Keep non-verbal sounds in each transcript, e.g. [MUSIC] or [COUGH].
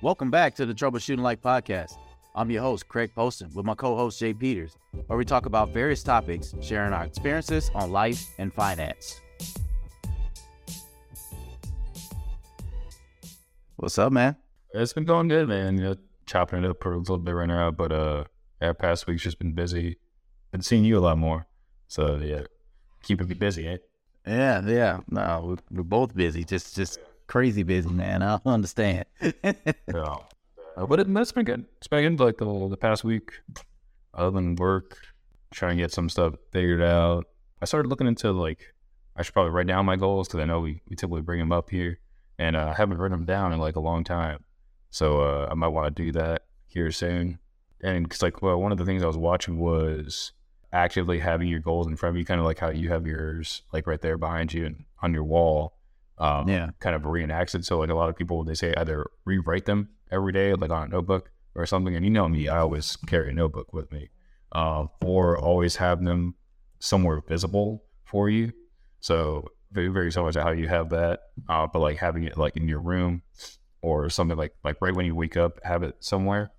Welcome back to the Troubleshooting Life podcast. I'm your host, Craig Poston, with my co host, Jay Peters, where we talk about various topics, sharing our experiences on life and finance. What's up, man? It's been going good, man. You know, chopping it up for a little bit right now, but uh, yeah, past week's just been busy. Been seeing you a lot more, so yeah, keeping me busy, eh? Yeah, yeah. No, we're, we're both busy. Just, just crazy busy, man. I don't understand. yeah. [LAUGHS] Uh, but it, it's been good. It's been good like the, the past week. Other than work, trying to get some stuff figured out. I started looking into like I should probably write down my goals because I know we, we typically bring them up here, and uh, I haven't written them down in like a long time. So uh, I might want to do that here soon. And it's like, well, one of the things I was watching was actively having your goals in front of you, kind of like how you have yours like right there behind you and on your wall. Um, Yeah. Kind of reenacts it. So like a lot of people, they say either rewrite them every day, like on a notebook or something. And you know me, I always carry a notebook with me, um, or always have them somewhere visible for you. So very, very similar to how you have that, uh, but like having it like in your room or something like like right when you wake up, have it somewhere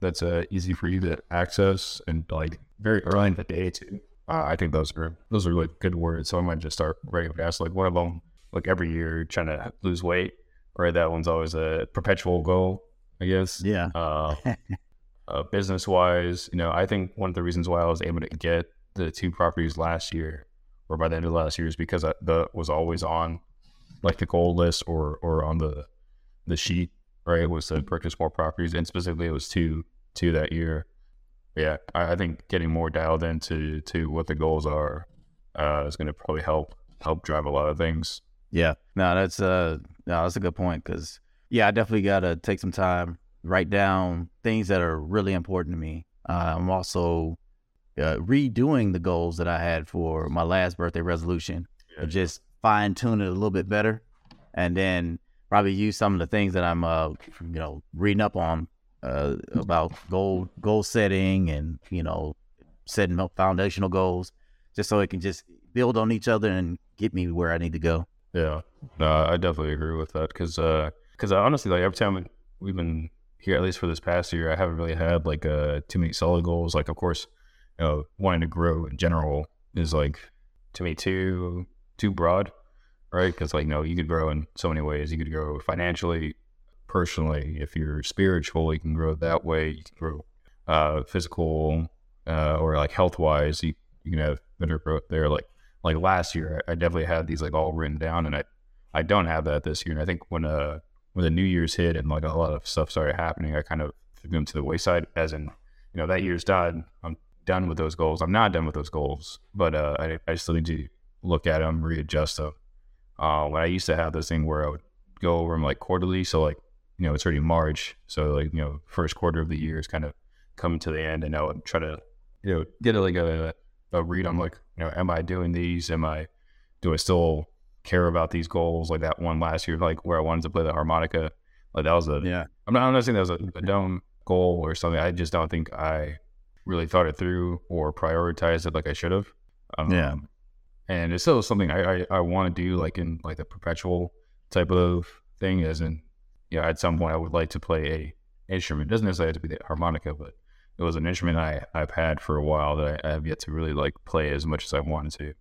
that's uh, easy for you to access and like very early in the day too. Uh, I think those are those are really good words. So I might just start writing down. Like one of them, like every year trying to lose weight, right? That one's always a perpetual goal, I guess. Yeah. Uh, [LAUGHS] uh, business wise, you know, I think one of the reasons why I was able to get the two properties last year or by the end of last year is because I, the was always on like the goal list or or on the the sheet, right? Was to purchase more properties, and specifically it was two two that year. Yeah, I, I think getting more dialed into to what the goals are uh, is going to probably help help drive a lot of things. Yeah, no, that's uh, no, that's a good point because yeah, I definitely got to take some time, write down things that are really important to me. Uh, I'm also uh, redoing the goals that I had for my last birthday resolution, Yeah. just fine tune it a little bit better, and then probably use some of the things that I'm uh, you know, reading up on uh about goal goal setting and you know, setting up foundational goals, just so it can just build on each other and get me where I need to go. Yeah, no, I definitely agree with that because because honestly, like every time we've been here, at least for this past year, I haven't really had like uh, too many solid goals. Like, of course, you know, wanting to grow in general is like to me too too broad, right? Because like, no, you could grow in so many ways. You could grow financially, personally. If you're spiritual, you can grow that way. You can grow uh, physical uh, or like health wise. You you can have better growth there. Like like last year, I definitely had these like all written down, and I I don't have that this year. And I think when uh when the New Year's hit and like a lot of stuff started happening, I kind of threw them to the wayside. As in, you know, that year's done. I'm done with those goals. I'm not done with those goals, but uh, I I still need to look at them, readjust them. Uh, when I used to have this thing where I would go over them like quarterly, so like you know it's already March, so like you know first quarter of the year is kind of coming to the end, and I would try to you know get like a a read on like you know am I doing these? Am I do I still care about these goals? Like that one last year, like where I wanted to play the harmonica, like that was a Yeah. I'm not, I'm not saying that was a, a dumb goal or something. I just don't think I really thought it through or prioritized it like I should have. Um, Yeah. And it's still something I, I, I want to do like in like the perpetual type of thing as in, you know, at some point I would like to play a instrument. It doesn't necessarily have to be the harmonica, but it was an instrument I, I've had for a while that I, I have yet to really like play as much as I wanted to.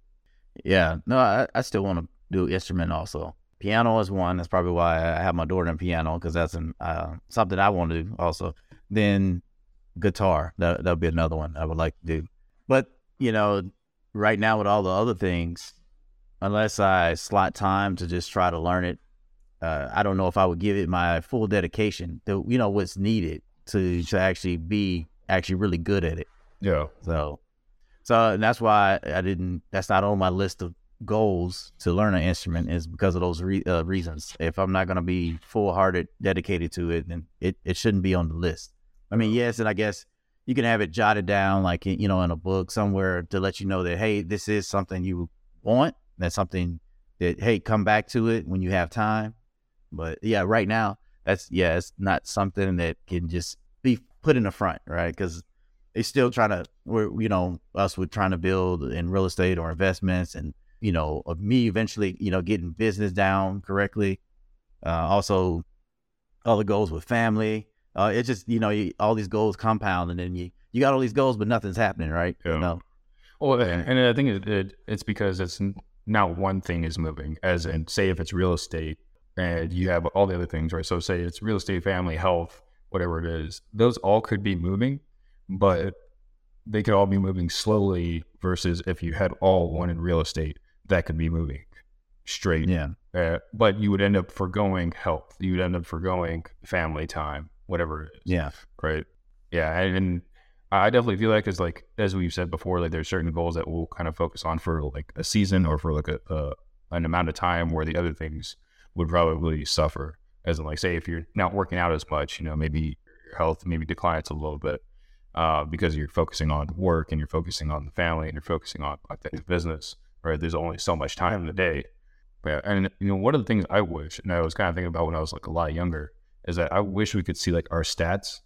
Yeah, no, I, I still want to do instrument also. Piano is one. That's probably why I have my daughter in piano because that's an, uh, something I want to do also. Then guitar, that that would be another one I would like to do. But you know, right now with all the other things, unless I slot time to just try to learn it, uh, I don't know if I would give it my full dedication to you know what's needed to to actually be actually really good at it. Yeah. So, so and that's why I didn't. That's not on my list of goals to learn an instrument is because of those re, uh, reasons. If I'm not going to be full hearted, dedicated to it, then it, it shouldn't be on the list. I mean, yes, and I guess you can have it jotted down, like you know, in a book somewhere to let you know that hey, this is something you want. That's something that hey, come back to it when you have time. But yeah, right now, that's yeah, it's not something that can just be put in the front, right? Because they still trying to we're you know us we're trying to build in real estate or investments and you know of me eventually you know getting business down correctly uh also other goals with family. Uh, it's just you know you, all these goals compound, and then you you got all these goals, but nothing's happening, right? Yeah. You know? Well, and, and I think it, it, it's because it's not one thing is moving. As in, say if it's real estate and you have all the other things, right? So say it's real estate, family, health, whatever it is. Those all could be moving, but they could all be moving slowly. Versus if you had all one in real estate, that could be moving straight. Yeah. Uh, but you would end up foregoing health. You would end up foregoing family time, whatever it is. Yeah. Right. Yeah. And, and I definitely feel like, cause like, as we've said before, like there's certain goals that we'll kind of focus on for like a season or for like a, uh, an amount of time where the other things would probably suffer. As in, like, say, if you're not working out as much, you know, maybe your health maybe declines a little bit uh, because you're focusing on work and you're focusing on the family and you're focusing on like the business, right? There's only so much time in the day. Yeah, and you know, one of the things I wish, and I was kind of thinking about when I was like a lot younger, is that I wish we could see like our stats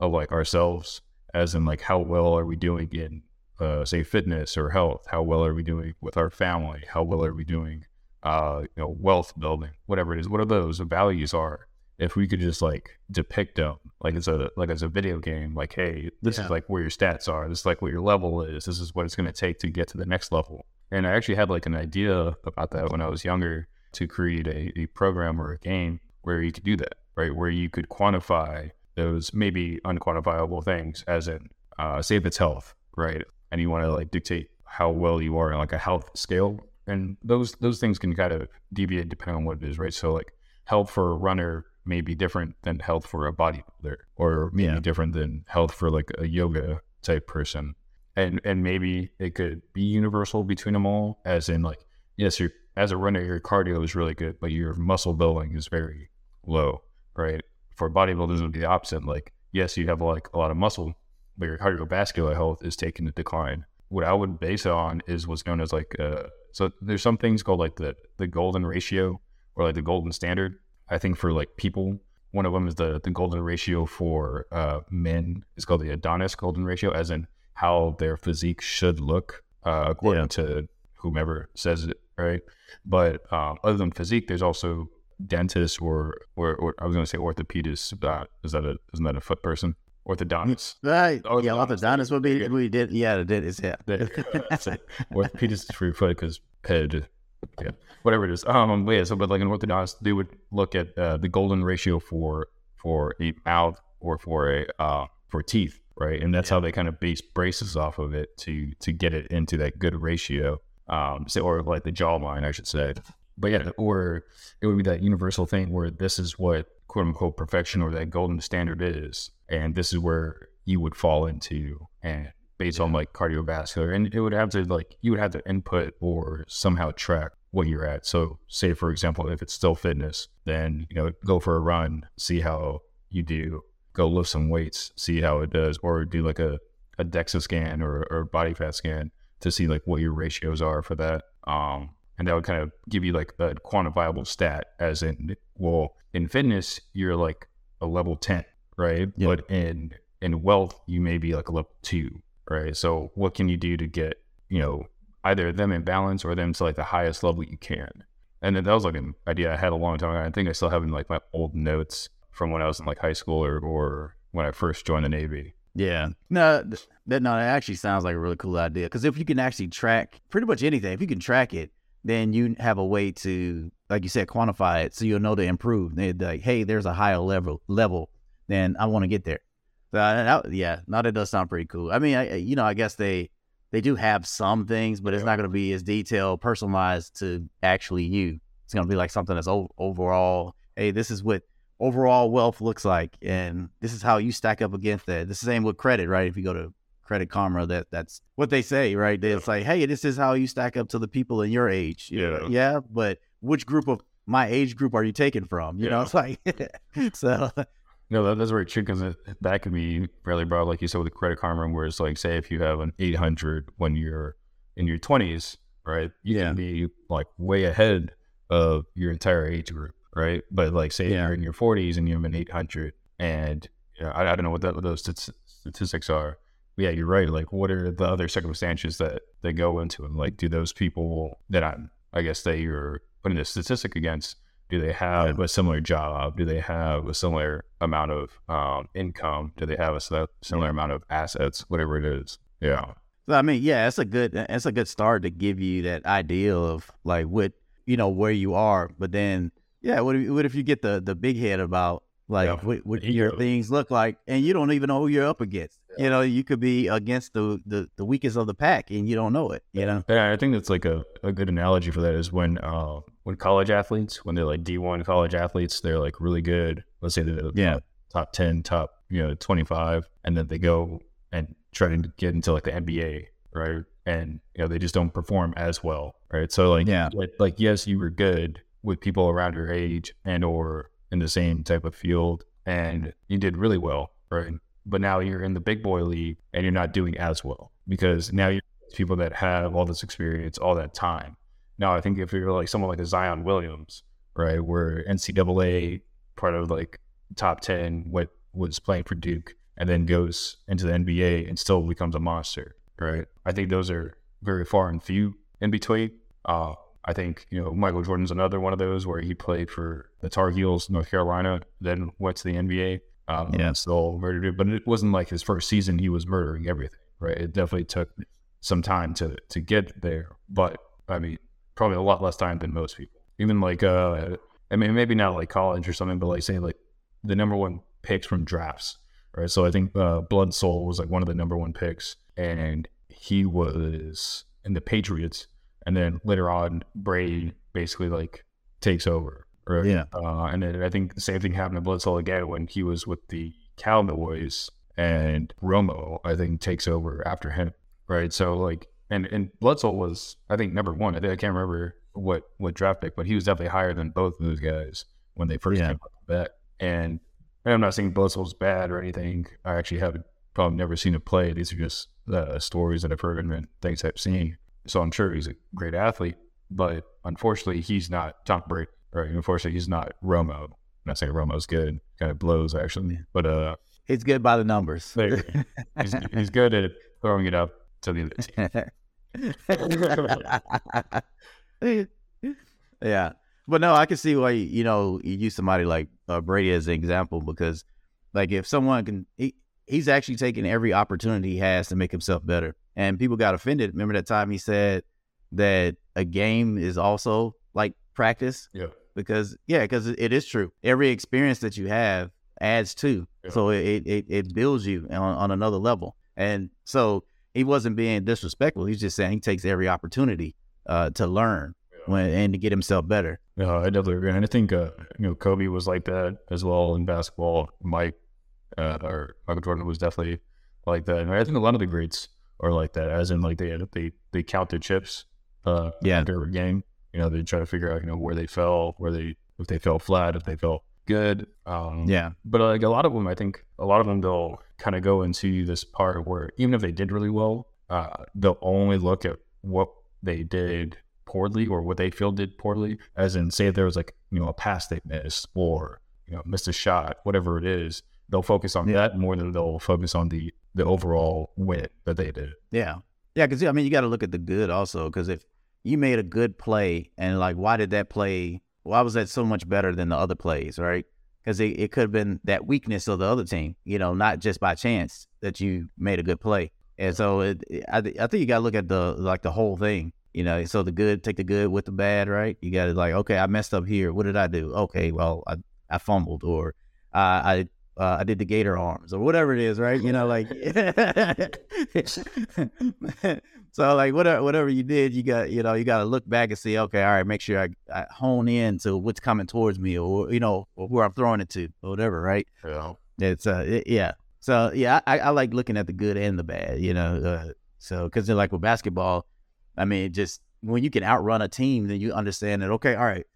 of like ourselves, as in like how well are we doing in, uh, say, fitness or health? How well are we doing with our family? How well are we doing, uh, you know, wealth building, whatever it is, what are those values are? If we could just like depict them, like it's a like it's a video game, like hey, this Yeah. is like where your stats are, this is like what your level is, this is what it's going to take to get to the next level. And I actually had like an idea about that when I was younger to create a, a program or a game where you could do that, right? Where you could quantify those maybe unquantifiable things, as in, uh, say if it's health, right? And you want to like dictate how well you are on like a health scale. And those those things can kind of deviate depending on what it is, right? So like health for a runner may be different than health for a bodybuilder, or maybe Yeah. different than health for like a yoga type person and and maybe it could be universal between them all as in like yes you're as a runner your cardio is really good but your muscle building is very low right for bodybuilders it would be the opposite like yes you have like a lot of muscle but your cardiovascular health is taking a decline what i would base it on is what's known as like uh so there's some things called like the the golden ratio or like the golden standard i think for like people one of them is the the golden ratio for uh men is called the adonis golden ratio as in how their physique should look uh, according Yeah. to whomever says it, right? But um, other than physique, there's also dentists or or, or I was going to say orthopedists. Uh, is that a isn't that a foot person? Orthodontist. Right. Yeah, orthodontist. would be Yeah. we did yeah, the dentist, yeah. There you go. [LAUGHS] That's it. Orthopedist is for your foot because ped, yeah, whatever it is. Um, but yeah. So, but like an orthodontist, they would look at uh, the golden ratio for for a mouth or for a uh, for teeth, right? And that's how they kind of base braces off of it to to get it into that good ratio. Um, so, or like the jawline, I should say. But yeah, or it would be that universal thing where this is what quote unquote perfection or that golden standard is, and this is where you would fall into, and based on like cardiovascular, and it would have to like you would have to input or somehow track what you're at. So, say for example, if it's still fitness, then you know go for a run, see how you do. Go lift some weights, see how it does, or do like a a DEXA scan or or body fat scan to see like what your ratios are for that. Um, and that would kind of give you like a quantifiable stat, as in, well, in fitness you're like a level ten, right? Yeah. But in in wealth you may be like a level two, right? So what can you do to get you know either them in balance or them to like the highest level you can? And then that was like an idea I had a long time. ago. I think I still have in like my old notes from when I was in like high school or, or when I first joined the Navy. Yeah. No, that no, that actually sounds like a really cool idea. Because if you can actually track pretty much anything, if you can track it, then you have a way to, like you said, quantify it, so you'll know to improve. They're like, hey, there's a higher level level, then I want to get there. So, I- yeah, now that does sound pretty cool. I mean, I, you know, I guess they they do have some things, but it's not going to be as detailed, personalized to actually you. It's going to be like something that's o- overall. Hey, this is what overall wealth looks like, and this is how you stack up against that. This is the same with credit, right? If you go to Credit Karma, that that's what they say, right? They say, hey, this is how you stack up to the people in your age. You know, Yeah. yeah, but which group of my age group are you taking from? You know, it's like [LAUGHS] so. No, that, that's very true because that could be fairly broad, like you said with the credit karma, where it's like, say, if you have an 800 when you're in your 20s, right? You Yeah. can be like way ahead of your entire age group, right? But like, say Yeah. you're in your 40s and you have an 800, and you know, I, I don't know what, that, what those statistics are. But yeah, you're right. Like, what are the other circumstances that that go into it? Like, do those people that I'm, I guess, that you're putting a statistic against, Do they have a similar job? Do they have a similar amount of um, income? Do they have a similar amount of assets? Whatever it is. Yeah. So I mean, yeah, it's a good it's a good start to give you that idea of like what you know where you are. But then, yeah, what if, what if you get the the big head about like yeah. what, what your things look like, and you don't even know who you're up against. Yeah. You know, you could be against the, the the weakest of the pack, and you don't know it. You know. Yeah, I think that's like a, a good analogy for that is when uh when college athletes, when they're like D one college athletes, they're like really good. Let's say they're yeah. top, top ten, top you know twenty five, and then they go and try to get into like the NBA, right? And you know they just don't perform as well, right? So like yeah, like, like yes, you were good with people around your age and or in the same type of field, and you did really well, right? But now you're in the big boy league and you're not doing as well because now you're people that have all this experience, all that time. Now I think if you're like someone like a Zion Williams, right, where NCAA part of like top ten, what was playing for Duke, and then goes into the NBA and still becomes a monster, right? I think those are very far and few in between. Uh, I think, you know, Michael Jordan's another one of those where he played for the Tar Heels, North Carolina, then went to the NBA. Um, yeah. Still murdered but it wasn't like his first season he was murdering everything, right? It definitely took some time to to get there, but I mean, probably a lot less time than most people. Even like, uh, I mean, maybe not like college or something, but like say like the number one picks from drafts, right? So I think uh, Bledsoe was like one of the number one picks, and he was in the Patriots and then later on Brady basically like takes over. Right? Yeah. Uh, and then I think the same thing happened to Bledsoe again when he was with the Cowboys and Romo I think takes over after him. Right. So like and and Bledsoe was I think number one. I think I can't remember what what draft pick, but he was definitely higher than both of those guys when they first yeah. came up the bat. And I'm not saying Bledsoe's bad or anything. I actually haven't probably never seen it play. These are just uh, stories that I've heard and things I've seen. So I'm sure he's a great athlete, but unfortunately, he's not Tom Brady. Right? Unfortunately, he's not Romo. I'm not saying Romo's good, kind of blows actually, but uh, he's good by the numbers. he's, he's good at throwing it up to the other team. [LAUGHS] yeah, but no, I can see why you know you use somebody like uh, Brady as an example because, like, if someone can, he, he's actually taking every opportunity he has to make himself better and people got offended. Remember that time he said that a game is also like practice? Yeah. Because yeah, because it is true. Every experience that you have adds to, yeah. so it, it it builds you on, on another level. And so he wasn't being disrespectful. He's just saying he takes every opportunity uh, to learn yeah. when, and to get himself better. Yeah, I definitely agree. And I think uh, you know Kobe was like that as well in basketball. Mike uh, or Michael Jordan was definitely like that. And I think a lot of the greats are like that, as in like they they they count their chips uh yeah. after a game. You know, they try to figure out you know where they fell, where they if they fell flat, if they fell good. Um, yeah, but like a lot of them, I think a lot of them they'll kind of go into this part where even if they did really well, uh, they'll only look at what they did poorly or what they feel did poorly, as in say if there was like you know a pass they missed or you know missed a shot, whatever it is. They'll focus on yeah. that more than they'll focus on the the overall win that they did. Yeah. Yeah. Cause I mean, you got to look at the good also. Cause if you made a good play and like, why did that play, why was that so much better than the other plays? Right. Cause it, it could have been that weakness of the other team, you know, not just by chance that you made a good play. And so it, I, I think you got to look at the, like the whole thing, you know, so the good, take the good with the bad, right? You got to like, okay, I messed up here. What did I do? Okay. Well, I, I fumbled or uh, I uh, I did the gator arms or whatever it is, right? You know, like [LAUGHS] so like whatever whatever you did, you got you know you got to look back and see, okay, all right, make sure I, I, hone in to what's coming towards me or you know or where I'm throwing it to or whatever, right? Yeah, it's uh it, yeah. So yeah, I, I like looking at the good and the bad, you know. Uh, so because like with basketball, I mean, just when you can outrun a team, then you understand that okay, all right,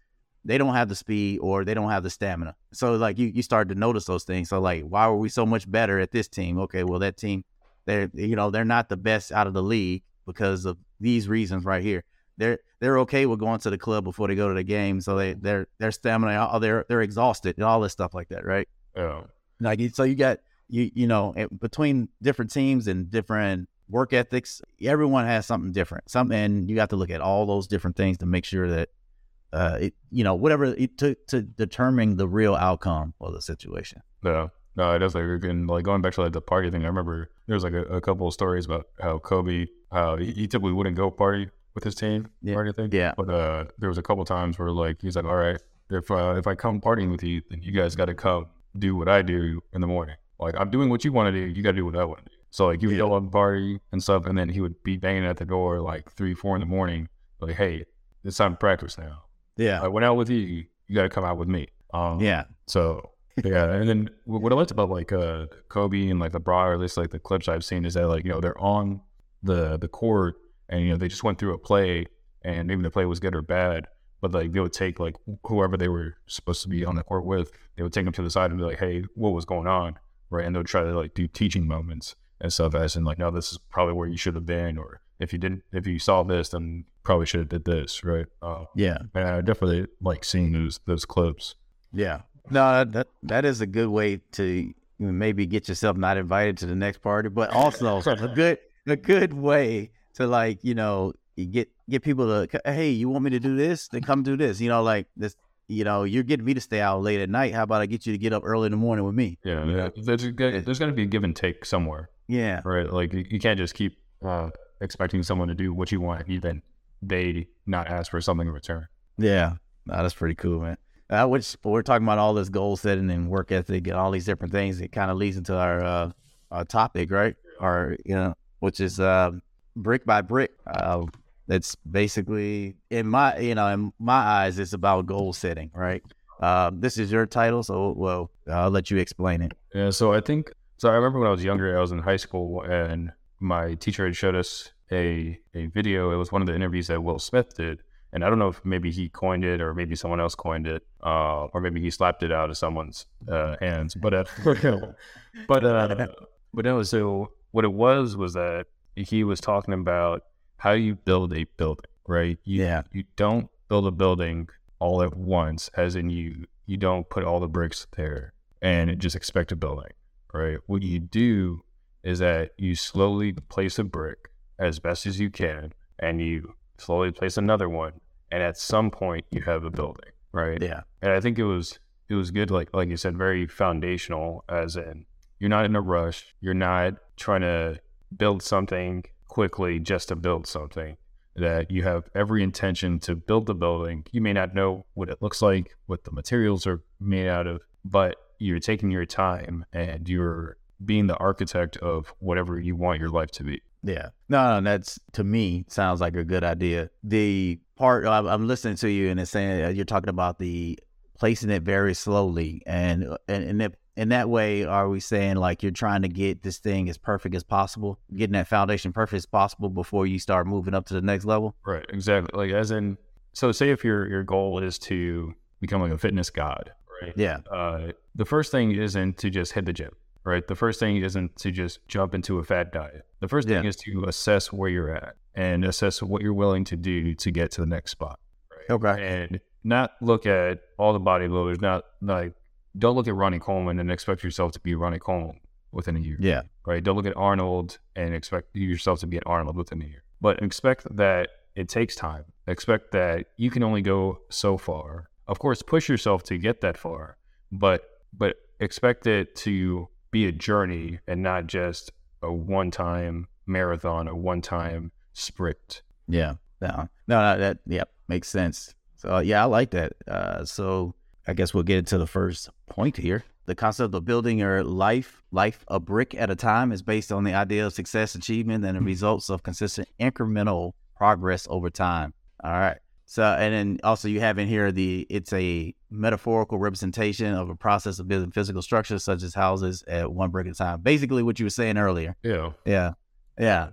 they don't have the speed or they don't have the stamina. So like you you start to notice those things. So like why were we so much better at this team? Okay, well that team they're you know they're not the best out of the league because of these reasons right here. They're they're okay with going to the club before they go to the game, so they their their stamina they're they're exhausted and all this stuff like that, right? Yeah. Like so you got you you know between different teams and different work ethics, everyone has something different. Something and you got to look at all those different things to make sure that uh, it, you know, whatever it took to determine the real outcome of the situation. Yeah. No, it does like again, like going back to like the party thing. I remember there was like a, a couple of stories about how Kobe, how he, he typically wouldn't go party with his team Yeah. or anything. Yeah. But uh, there was a couple times where like he's like, all right, if uh, if I come partying with you, then you guys got to come do what I do in the morning. Like I'm doing what you want to do, you got to do what I want to do. So like you would Yeah. go on party and stuff, and then he would be banging at the door like three, four in the morning, like, hey, it's time to practice now. Yeah. I went out with you, you got to come out with me. Um, Yeah. so yeah, and then what I liked about like uh Kobe and like LeBron, or at least like the clips I've seen, is that like you know they're on the the court and you know they just went through a play and maybe the play was good or bad, but like they would take like whoever they were supposed to be on the court with, they would take them to the side and be like, hey, what was going on, right? And they'll try to like do teaching moments and stuff as in like, no, this is probably where you should have been, or if you didn't, if you saw this, then probably should have did this, right? Uh, Yeah. and I definitely like seeing those those clips. Yeah. No, that that is a good way to maybe get yourself not invited to the next party, but also a good a good way to like you know get get people to hey, you want me to do this? Then come do this. You know, like this. You know, you're getting me to stay out late at night. How about I get you to get up early in the morning with me? Yeah, yeah. There's there's going to be a give and take somewhere, Yeah. right? Like you you can't just keep uh, expecting someone to do what you want, even they not ask for something in return. Yeah, no, that's pretty cool, man. Uh, which we're talking about all this goal setting and work ethic and all these different things. It kind of leads into our uh, our topic, right? Or you know, which is uh, brick by brick. Uh, it's basically in my you know in my eyes, it's about goal setting, right? Uh, this is your title, so well, I'll let you explain it. Yeah, so I think so. I remember when I was younger, I was in high school, and my teacher had showed us a a video. It was one of the interviews that Will Smith did, and I don't know if maybe he coined it or maybe someone else coined it, uh, or maybe he slapped it out of someone's uh, hands. But uh, [LAUGHS] but uh, [LAUGHS] but no. So what it was was that he was talking about how you build a building, right? You, Yeah. You don't build a building all at once, as in you you don't put all the bricks there and just expect a building, right? What you do is that you slowly place a brick as best as you can, and you slowly place another one, and at some point you have a building, right? Yeah, And I think it was it was good, like like you said, very foundational. As in, you're not in a rush. You're not trying to build something quickly just to build something. That you have every intention to build the building. You may not know what it looks like, what the materials are made out of, but you're taking your time and you're being the architect of whatever you want your life to be. Yeah. No, no, that's to me sounds like a good idea. The part I'm, listening to you and it's saying uh, you're talking about the placing it very slowly, and and and in that way, are we saying like you're trying to get this thing as perfect as possible, getting that foundation perfect as possible before you start moving up to the next level? Right, exactly. Like as in, so say if your your goal is to become like a fitness god, right? Yeah. uh, the first thing isn't to just hit the gym, right? The first thing isn't to just jump into a fat diet. The first thing is to assess where you're at and assess what you're willing to do to get to the next spot. Okay. And not look at all the bodybuilders, not like, don't look at Ronnie Coleman and expect yourself to be Ronnie Coleman within a year Yeah. right? Don't look at Arnold and expect yourself to be an Arnold within a year, but expect that it takes time. Expect that you can only go so far. Of course, push yourself to get that far, but but expect it to be a journey and not just a one-time marathon, a one-time sprint. Yeah. No, no, no that yeah makes sense. So yeah, I like that. Uh, so I guess we'll get into the first point here. The concept of building your life, life a brick at a time, is based on the idea of success, achievement, and the results of consistent incremental progress over time. All right. So, and then also you have in here the it's a metaphorical representation of a process of building physical structures such as houses at one brick at a time. Basically, what you were saying earlier. Yeah. Yeah. Yeah.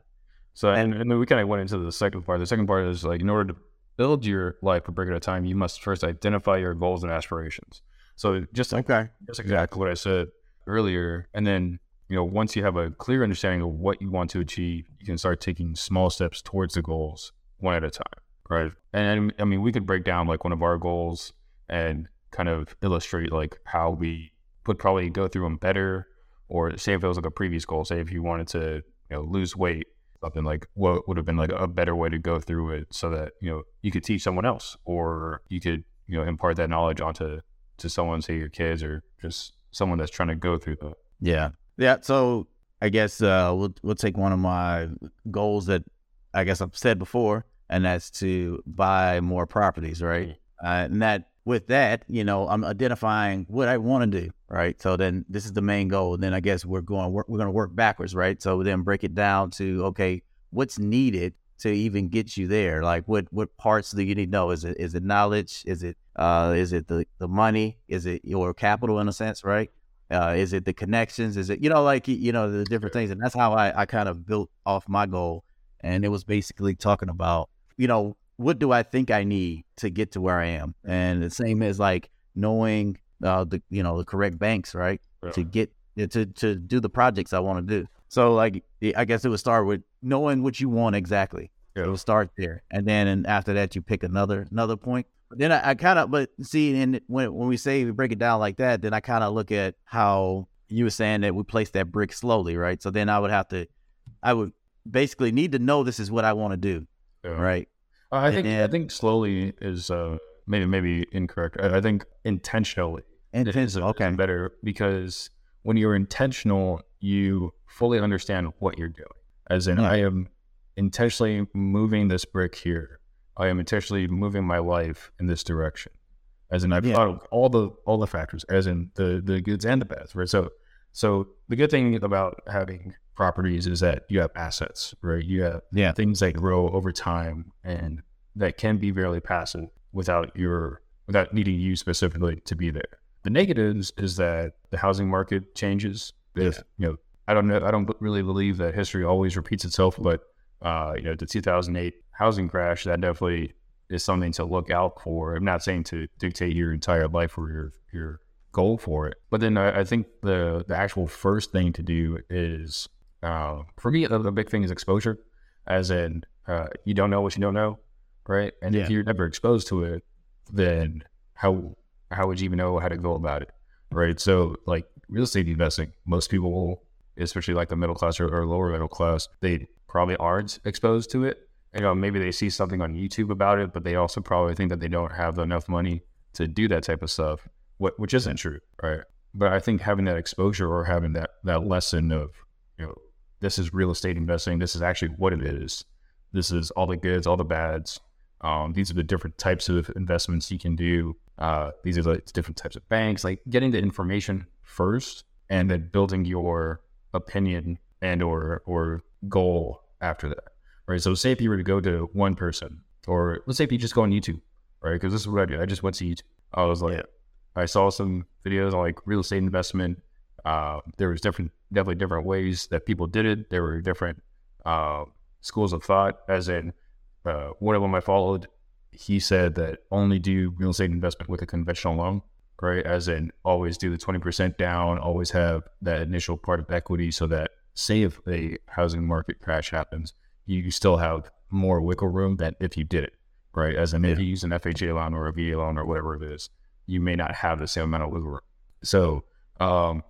So and, and then we kind of went into the second part. The second part is like in order to build your life a brick at a time, you must first identify your goals and aspirations. So just Okay. That's exactly what I said earlier. And then, you know, once you have a clear understanding of what you want to achieve, you can start taking small steps towards the goals one at a time. Right. And I mean, we could break down like one of our goals and kind of illustrate like how we would probably go through them better. Or say if it was like a previous goal, say if you wanted to, you know, lose weight, something like what would have been like a better way to go through it so that you know you could teach someone else or you could you know impart that knowledge onto to someone say your kids or just someone that's trying to go through the Yeah. Yeah. So I guess uh, we'll we'll take one of my goals that I guess I've said before, and that's to buy more properties, right? Uh, and that with that, you know, I'm identifying what I want to do, right? So then this is the main goal. Then I guess we're going we're, we're going to work backwards, right? So then break it down to okay, what's needed to even get you there? Like what what parts do you need to know? Is it is it knowledge? Is it uh is it the the money? Is it your capital in a sense, right? Uh, is it the connections? Is it you know like you know the different things? And that's how I I kind of built off my goal, and it was basically talking about you know what do I think I need to get to where I am, mm-hmm. and the same as like knowing uh, the you know the correct banks, right, to get eh, to to do the projects I want to do. So like eh, I guess it would start with knowing what you want exactly. Yeah. It will start there, and then and after that you pick another another point. But then I, I kind of but see, and when when we say we break it down like that, then I kind of look at how you were saying that we place that brick slowly, right? So then I would have to, I would basically need to know this is what I want to do, Yeah. right? Uh, I think I think slowly is uh, maybe maybe incorrect. I, I think intentionally is, is Intentional, okay. better because when you're intentional, you fully understand what you're doing. As in, Yeah. I am intentionally moving this brick here. I am intentionally moving my life in this direction. As in, I've Yeah. thought of all the all the factors, as in the the goods and the bads, right? So, so the good thing about having properties is that you have assets, right? You have Yeah. things that grow over time and that can be fairly passive without your without needing you specifically to be there. The negatives is that the housing market changes. If, you know, I don't know, I don't really believe that history always repeats itself, but uh, you know, the 2008 housing crash that definitely is something to look out for. I'm not saying to dictate your entire life or your your goal for it, but then I, I think the the actual first thing to do is uh, for me the, the big thing is exposure, as in uh, you don't know what you don't know, right? And if you're never exposed to it, then how how would you even know how to go about it, right? So like real estate investing, most people, especially like the middle class or, or lower middle class, they probably aren't exposed to it. You know, maybe they see something on YouTube about it, but they also probably think that they don't have enough money to do that type of stuff, what, which isn't true, right? But I think having that exposure or having that that lesson of, you know, this is real estate investing. This is actually what it is. This is all the goods, all the bads. Um, these are the different types of investments you can do. Uh, these are the different types of banks. Like getting the information first, and then building your opinion and or or goal after that. Right. So say if you were to go to one person, or let's say if you just go on YouTube, right? Because this is what I did. I just went to YouTube. I was like, Yeah. I saw some videos on like real estate investment. Uh, there was different, definitely different ways that people did it. There were different uh, schools of thought. As in, uh, one of them I followed, he said that only do real estate investment with a conventional loan, right? As in, always do the twenty percent down. Always have that initial part of equity, so that say if a housing market crash happens, you still have more wiggle room than if you did it, right? As in, if you use an FHA loan or a VA loan or whatever it is, you may not have the same amount of wiggle room. So, um,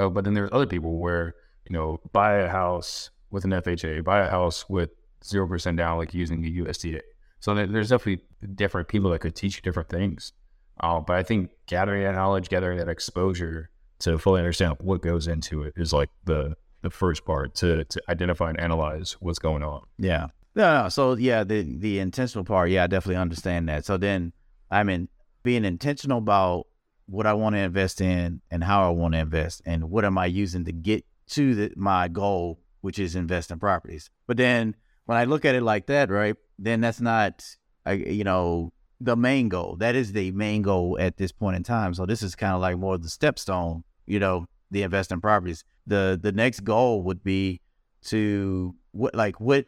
uh, but then there's other people where you know buy a house with an FHA, buy a house with zero percent down, like using the USDA. So there's definitely different people that could teach you different things. Uh, but I think gathering that knowledge, gathering that exposure to fully understand what goes into it is like the the first part to to identify and analyze what's going on. Yeah. No, no. So yeah, the the intentional part, yeah, I definitely understand that. So then I mean being intentional about what I want to invest in and how I want to invest and what am I using to get to the, my goal, which is invest in properties. But then when I look at it like that, right, then that's not, I, you know, the main goal. That is the main goal at this point in time. So this is kind of like more the stepstone, you know, the invest in properties. The the next goal would be to what like what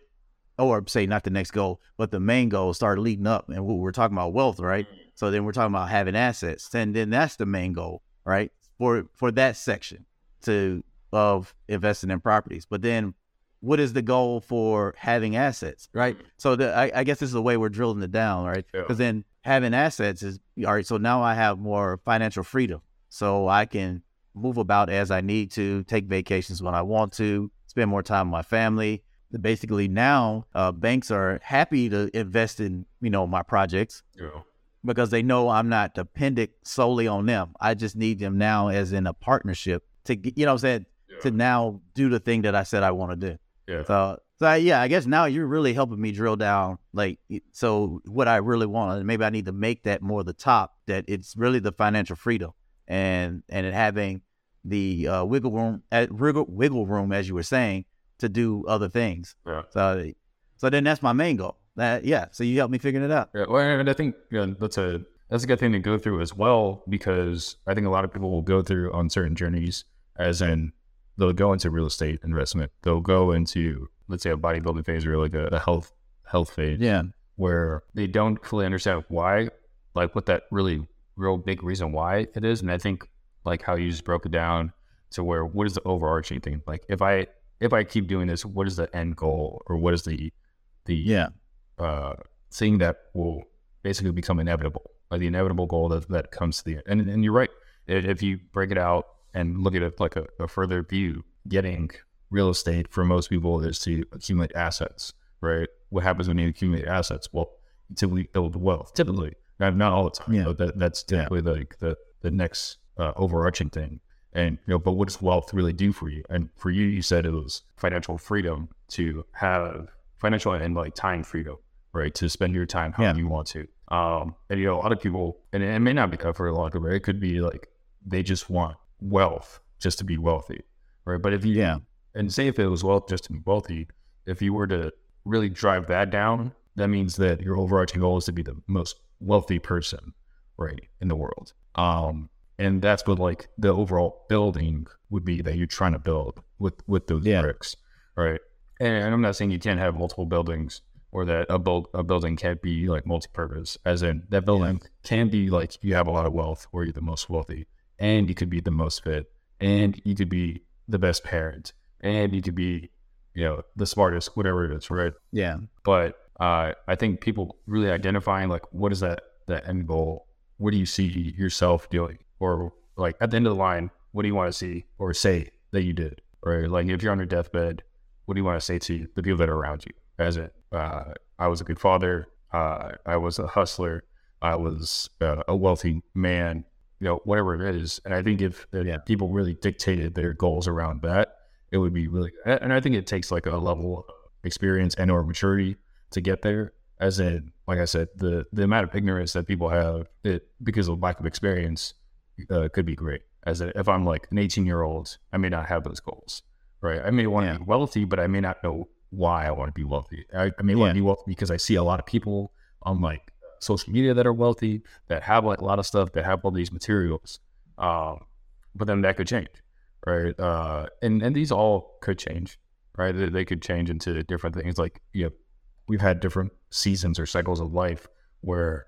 or say not the next goal, but the main goal start leading up. And we- we're talking about wealth, right? So then we're talking about having assets, and then that's the main goal, right? For for that section to of investing in properties. But then, what is the goal for having assets, right? So the, I, I guess this is the way we're drilling it down, right? Yeah. Because then having assets is all right. So now I have more financial freedom, so I can move about as I need to, take vacations when I want to, spend more time with my family, basically now uh, banks are happy to invest in you know my projects Yeah. Because they know I'm not dependent solely on them. I just need them now as in a partnership to you know what I'm saying to now do the thing that I said I want to do. Yeah. So so I, yeah, I guess now you're really helping me drill down like so what I really want. And maybe I need to make that more the top that it's really the financial freedom and and it having the uh, wiggle room at wiggle, wiggle room as you were saying to do other things. Yeah. So so then that's my main goal. That yeah. So you helped me figuring it out. Yeah, well, and I think you know, that's a that's a good thing to go through as well because I think a lot of people will go through on certain journeys, as in they'll go into real estate investment, they'll go into let's say a bodybuilding phase or like a, a health health phase, Yeah. where they don't fully understand why, like what that really real big reason why it is, and I think like how you just broke it down to where what is the overarching thing? Like if I if I keep doing this, what is the end goal or what is the the Yeah. Uh, thing that will basically become inevitable, like the inevitable goal that, that comes to the end. And, and you're right. If you break it out and look at it like a, a further view, getting real estate for most people is to accumulate assets, right? What happens when you accumulate assets? Well, typically build wealth. Typically, not, not all the time. Yeah. But that, that's Yeah. like the, the next uh, overarching thing. And you know, but what does wealth really do for you? And for you, you said it was financial freedom to have financial and like time freedom, right? To spend your time how Yeah. you want to. Um, and you know, a lot of people, and it may not be for a lot of people, it could be like they just want wealth just to be wealthy, right? But if you, Yeah. and say if it was wealth just to be wealthy, if you were to really drive that down, that means that your overarching goal is to be the most wealthy person, right, in the world. Um, and that's what like the overall building would be that you're trying to build with with those Yeah. bricks, right? And I'm not saying you can't have multiple buildings or that a, build, a building can't be like multi-purpose, as in that building can be like you have a lot of wealth where you're the most wealthy, and you could be the most fit, and you could be the best parent, and you could be, you know, the smartest, whatever it is, right? Yeah. But uh, I think people really identifying like what is that that end goal? What do you see yourself doing? Or like at the end of the line, what do you want to see or say that you did? Or like if you're on your deathbed, what do you want to say to the people that are around you? As it, uh, I was a good father. Uh, I was a hustler. I was uh, a wealthy man. You know, whatever it is. And I think if, if Yeah. people really dictated their goals around that, it would be really. And I think it takes like a level of experience and or maturity to get there. As in, like I said, the the amount of ignorance that people have it because of lack of experience uh, could be great. As in, if I'm like an 18 year old, I may not have those goals, right? I may want to Yeah. be wealthy, but I may not know why I want to be wealthy. I, I may want Yeah. to be wealthy because I see a lot of people on like social media that are wealthy that have like a lot of stuff that have all these materials, um, but then that could change, right? Uh, and and these all could change, right? They, they could change into different things. Like you know, we've had different seasons or cycles of life where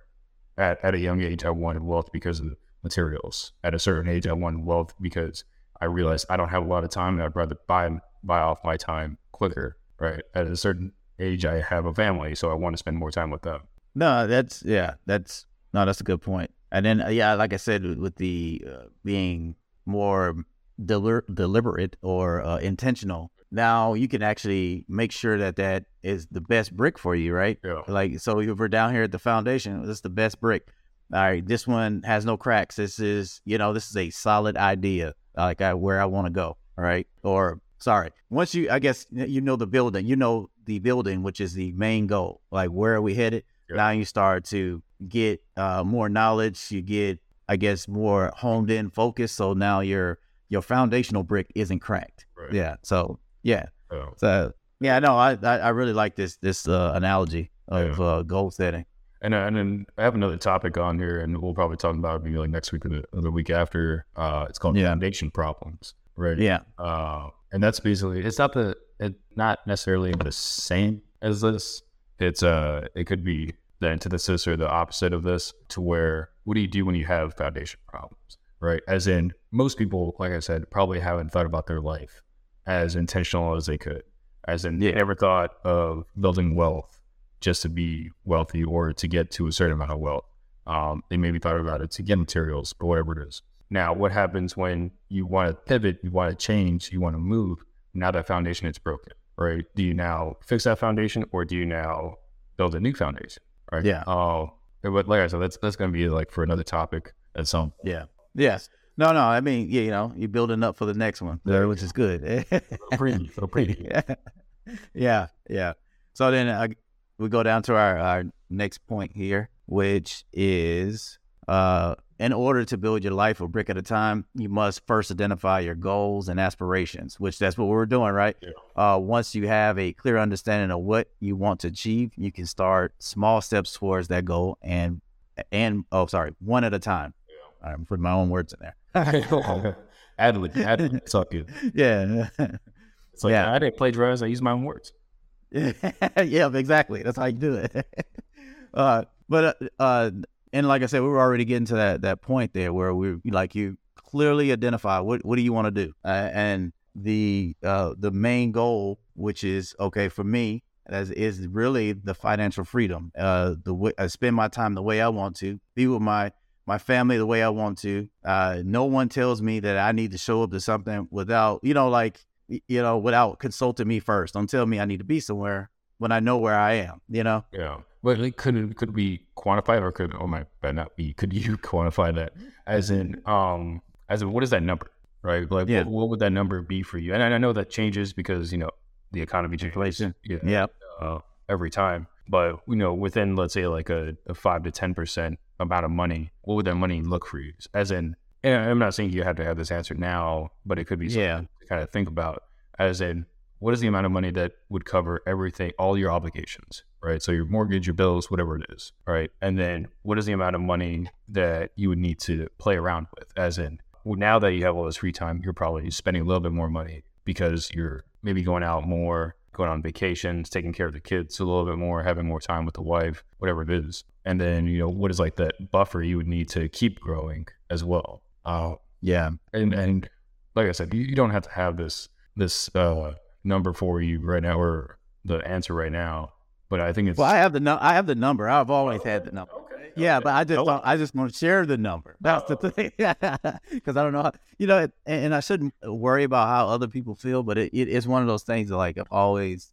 at, at a young age I wanted wealth because of the materials. At a certain age I wanted wealth because I realized I don't have a lot of time and I'd rather buy buy off my time quicker. Right. At a certain age I have a family, so I want to spend more time with them. No, that's yeah, that's no, that's a good point. And then uh, yeah, like I said, with- with the uh, being more delir- deliberate or uh, intentional, now you can actually make sure that that is the best brick for you, right? Yeah. Like so, if we're down here at the foundation, this is the best brick. All right, this one has no cracks. This is you know this is a solid idea, like I, where I want to go. All right, or sorry, once you I guess you know the building, you know the building, which is the main goal. Like where are we headed? Yeah. Now you start to get uh, more knowledge. You get, I guess, more honed in focus. So now your your foundational brick isn't cracked. Right. Yeah. So yeah. Yeah. So yeah, no, I I, I really like this this uh, analogy of uh, goal setting. And, uh, and then I have another topic on here, and we'll probably talk about it maybe like next week or the, or the week after. Uh, it's called Yeah. foundation problems, right? Yeah. Uh, and that's basically it's not the it not necessarily the same as this. It's uh it could be the antithesis or the opposite of this to where what do you do when you have foundation problems, right? As in most people, like I said, probably haven't thought about their life as intentional as they could. As in they never thought of building wealth just to be wealthy or to get to a certain amount of wealth. Um, they maybe thought about it to get materials, but whatever it is. Now, what happens when you want to pivot, you want to change, you want to move? Now that foundation is broken, right? Do you now fix that foundation or do you now build a new foundation? Right. Yeah. Oh, but like I said, that's that's gonna be like for another topic at some. Yeah. Yes. No, no. I mean, yeah, you know, you're building up for the next one, Yeah. which is good. [LAUGHS] Pretty, so pretty. yeah. [LAUGHS] yeah, yeah. So then uh, we go down to our, our next point here, which is uh, in order to build your life a brick at a time, you must first identify your goals and aspirations, which that's what we're doing, right? Yeah. Uh, once you have a clear understanding of what you want to achieve, you can start small steps towards that goal and and oh, sorry, one at a time. I'm putting my own words in there. ad lib, ad lib. It's all good. yeah. [LAUGHS] It's like Yeah. I didn't plagiarize. I use my own words. [LAUGHS] yeah, exactly. That's how you do it. [LAUGHS] uh, but uh, uh, and like I said, we were already getting to that that point there where we like you clearly identify what what do you want to do, uh, and the uh the main goal, which is okay for me, as is really the financial freedom. Uh, the way I spend my time the way I want to, be with my my family the way I want to. Uh, no one tells me that I need to show up to something without, you know, like, you know, without consulting me first. Don't tell me I need to be somewhere when I know where I am, you know? Yeah. But like, could it, could we quantify or could oh my bad not be, could you [LAUGHS] quantify that as in um as in what is that number right like Yeah. what, what would that number be for you and I, know that changes because you know the economy changes yeah Yeah. uh, every time but you know within let's say like a, a five to ten percent amount of money what would that money look for you as in and I'm not saying you have to have this answer now but it could be Yeah. Kind of think about as in what is the amount of money that would cover everything, all your obligations, right? So your mortgage, your bills, whatever it is, right? And then what is the amount of money that you would need to play around with? As in, now that you have all this free time, you're probably spending a little bit more money because you're maybe going out more, going on vacations, taking care of the kids a little bit more, having more time with the wife, whatever it is. And then, you know, what is like that buffer you would need to keep growing as well? Uh, Yeah. and and like I said, you, you don't have to have this this uh, number for you right now or the answer right now. But I think it's Well, I have the nu- I have the number. I've always had the number. okay. Yeah, but I just Oh. don't, I just want to share the number. That's the thing, [LAUGHS] because I don't know how you know, and, and I shouldn't worry about how other people feel, but it, it is one of those things that like I've always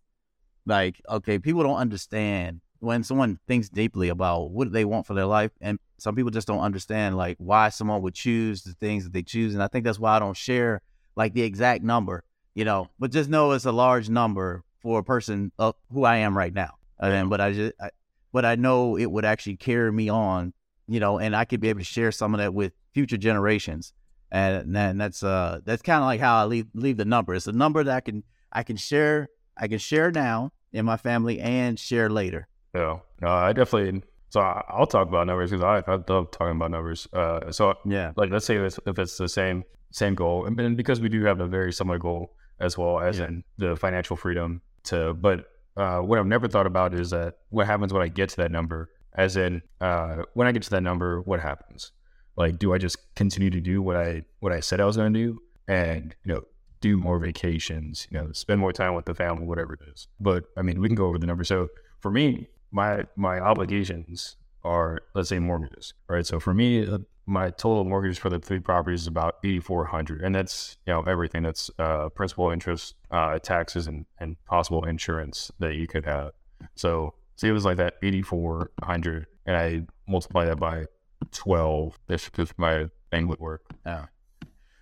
like okay, people don't understand when someone thinks deeply about what they want for their life, and some people just don't understand like why someone would choose the things that they choose, and I think that's why I don't share like the exact number, you know, but just know it's a large number for a person of who I am right now, and then, but I just. I, but I know it would actually carry me on, you know, and I could be able to share some of that with future generations. And, and that's uh that's kind of like how I leave leave the number. It's a number that I can I can share I can share now in my family and share later. No, no, I definitely. So I, I'll talk about numbers because I, I love talking about numbers. Uh, so Yeah. like let's say it's, if it's the same same goal, and because we do have a very similar goal as well as Yeah. in the financial freedom to, but uh, what I've never thought about is that what happens when I get to that number, as in uh, when I get to that number, what happens? Like, do I just continue to do what I what I said I was going to do, and you know, do more vacations, you know, spend more time with the family, whatever it is. But I mean, we can go over the number. So for me, my my obligations are let's say mortgages, right? So for me, uh, my total mortgage for the three properties is about eighty four hundred, and that's you know everything. That's uh, principal, interest, uh, taxes, and and possible insurance that you could have. So see, it was like that eighty four hundred, and I multiply that by twelve. This if my thing would work. Yeah.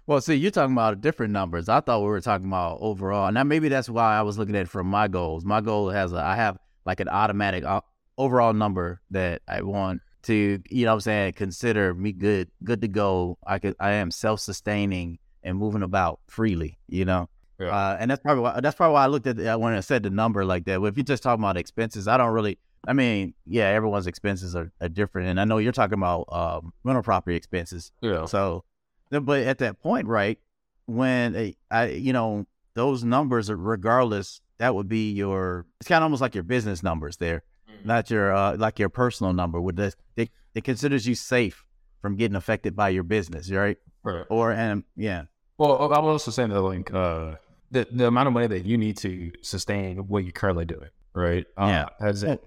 Well, see, you're talking about different numbers. I thought we were talking about overall. Now, maybe that's why I was looking at it from my goals. My goal has a, I have like an automatic uh, overall number that I want to, you know what I'm saying, consider me good, good to go. I could, I am self-sustaining and moving about freely, you know? Yeah. Uh, and that's probably why, that's probably why I looked at the, when I said the number like that. But if you're just talking about expenses, I don't really, I mean, yeah, everyone's expenses are, are different. And I know you're talking about um, rental property expenses. Yeah. So, but at that point, right, when I, you know, those numbers, are regardless, that would be your. It's kind of almost like your business numbers there, not your uh, like your personal number. Would this it, it considers you safe from getting affected by your business, right? Right. Or and yeah, Well, I'm also saying that like uh, the the amount of money that you need to sustain what you're currently doing, right? Uh, Yeah. As in,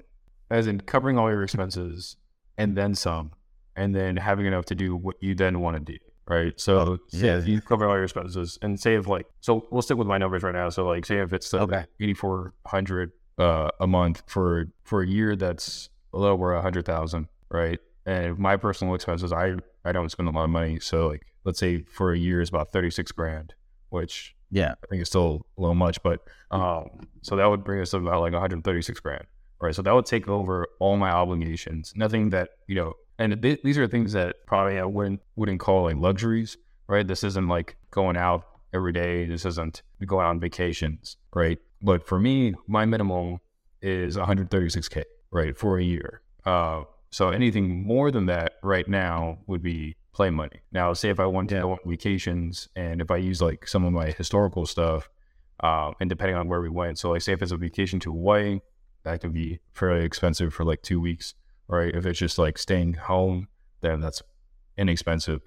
as in covering all your expenses and then some, and then having enough to do what you then want to do. Right? So say yeah. you cover all your expenses and save like so we'll stick with my numbers right now. So like say if it's uh, Okay. eighty four hundred uh, a month for for a year that's a little over a hundred thousand, right? And my personal expenses, I I don't spend a lot of money. So like let's say for a year is about thirty six grand, which Yeah. I think it's still a little much, but um, so that would bring us to about like 136 grand, right? So that would take over all my obligations. Nothing that you know, and th- these are things that probably I wouldn't wouldn't call like luxuries, right? This isn't like going out every day. This isn't going on vacations, right? But for me, my minimum is 136k, right, for a year. Uh, so anything more than that right now would be play money. Now, say if I want to go on vacations and if I use like some of my historical stuff, uh, and depending on where we went, so like say if it's a vacation to Hawaii, that could be fairly expensive for like two weeks, right? If it's just like staying home, then that's inexpensive.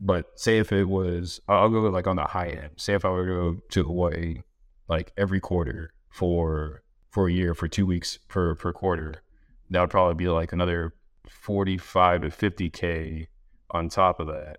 But say if it was, I'll go like on the high end. Say if I were to go to Hawaii, like every quarter for for a year for two weeks per per quarter, that would probably be like another forty five to fifty k on top of that.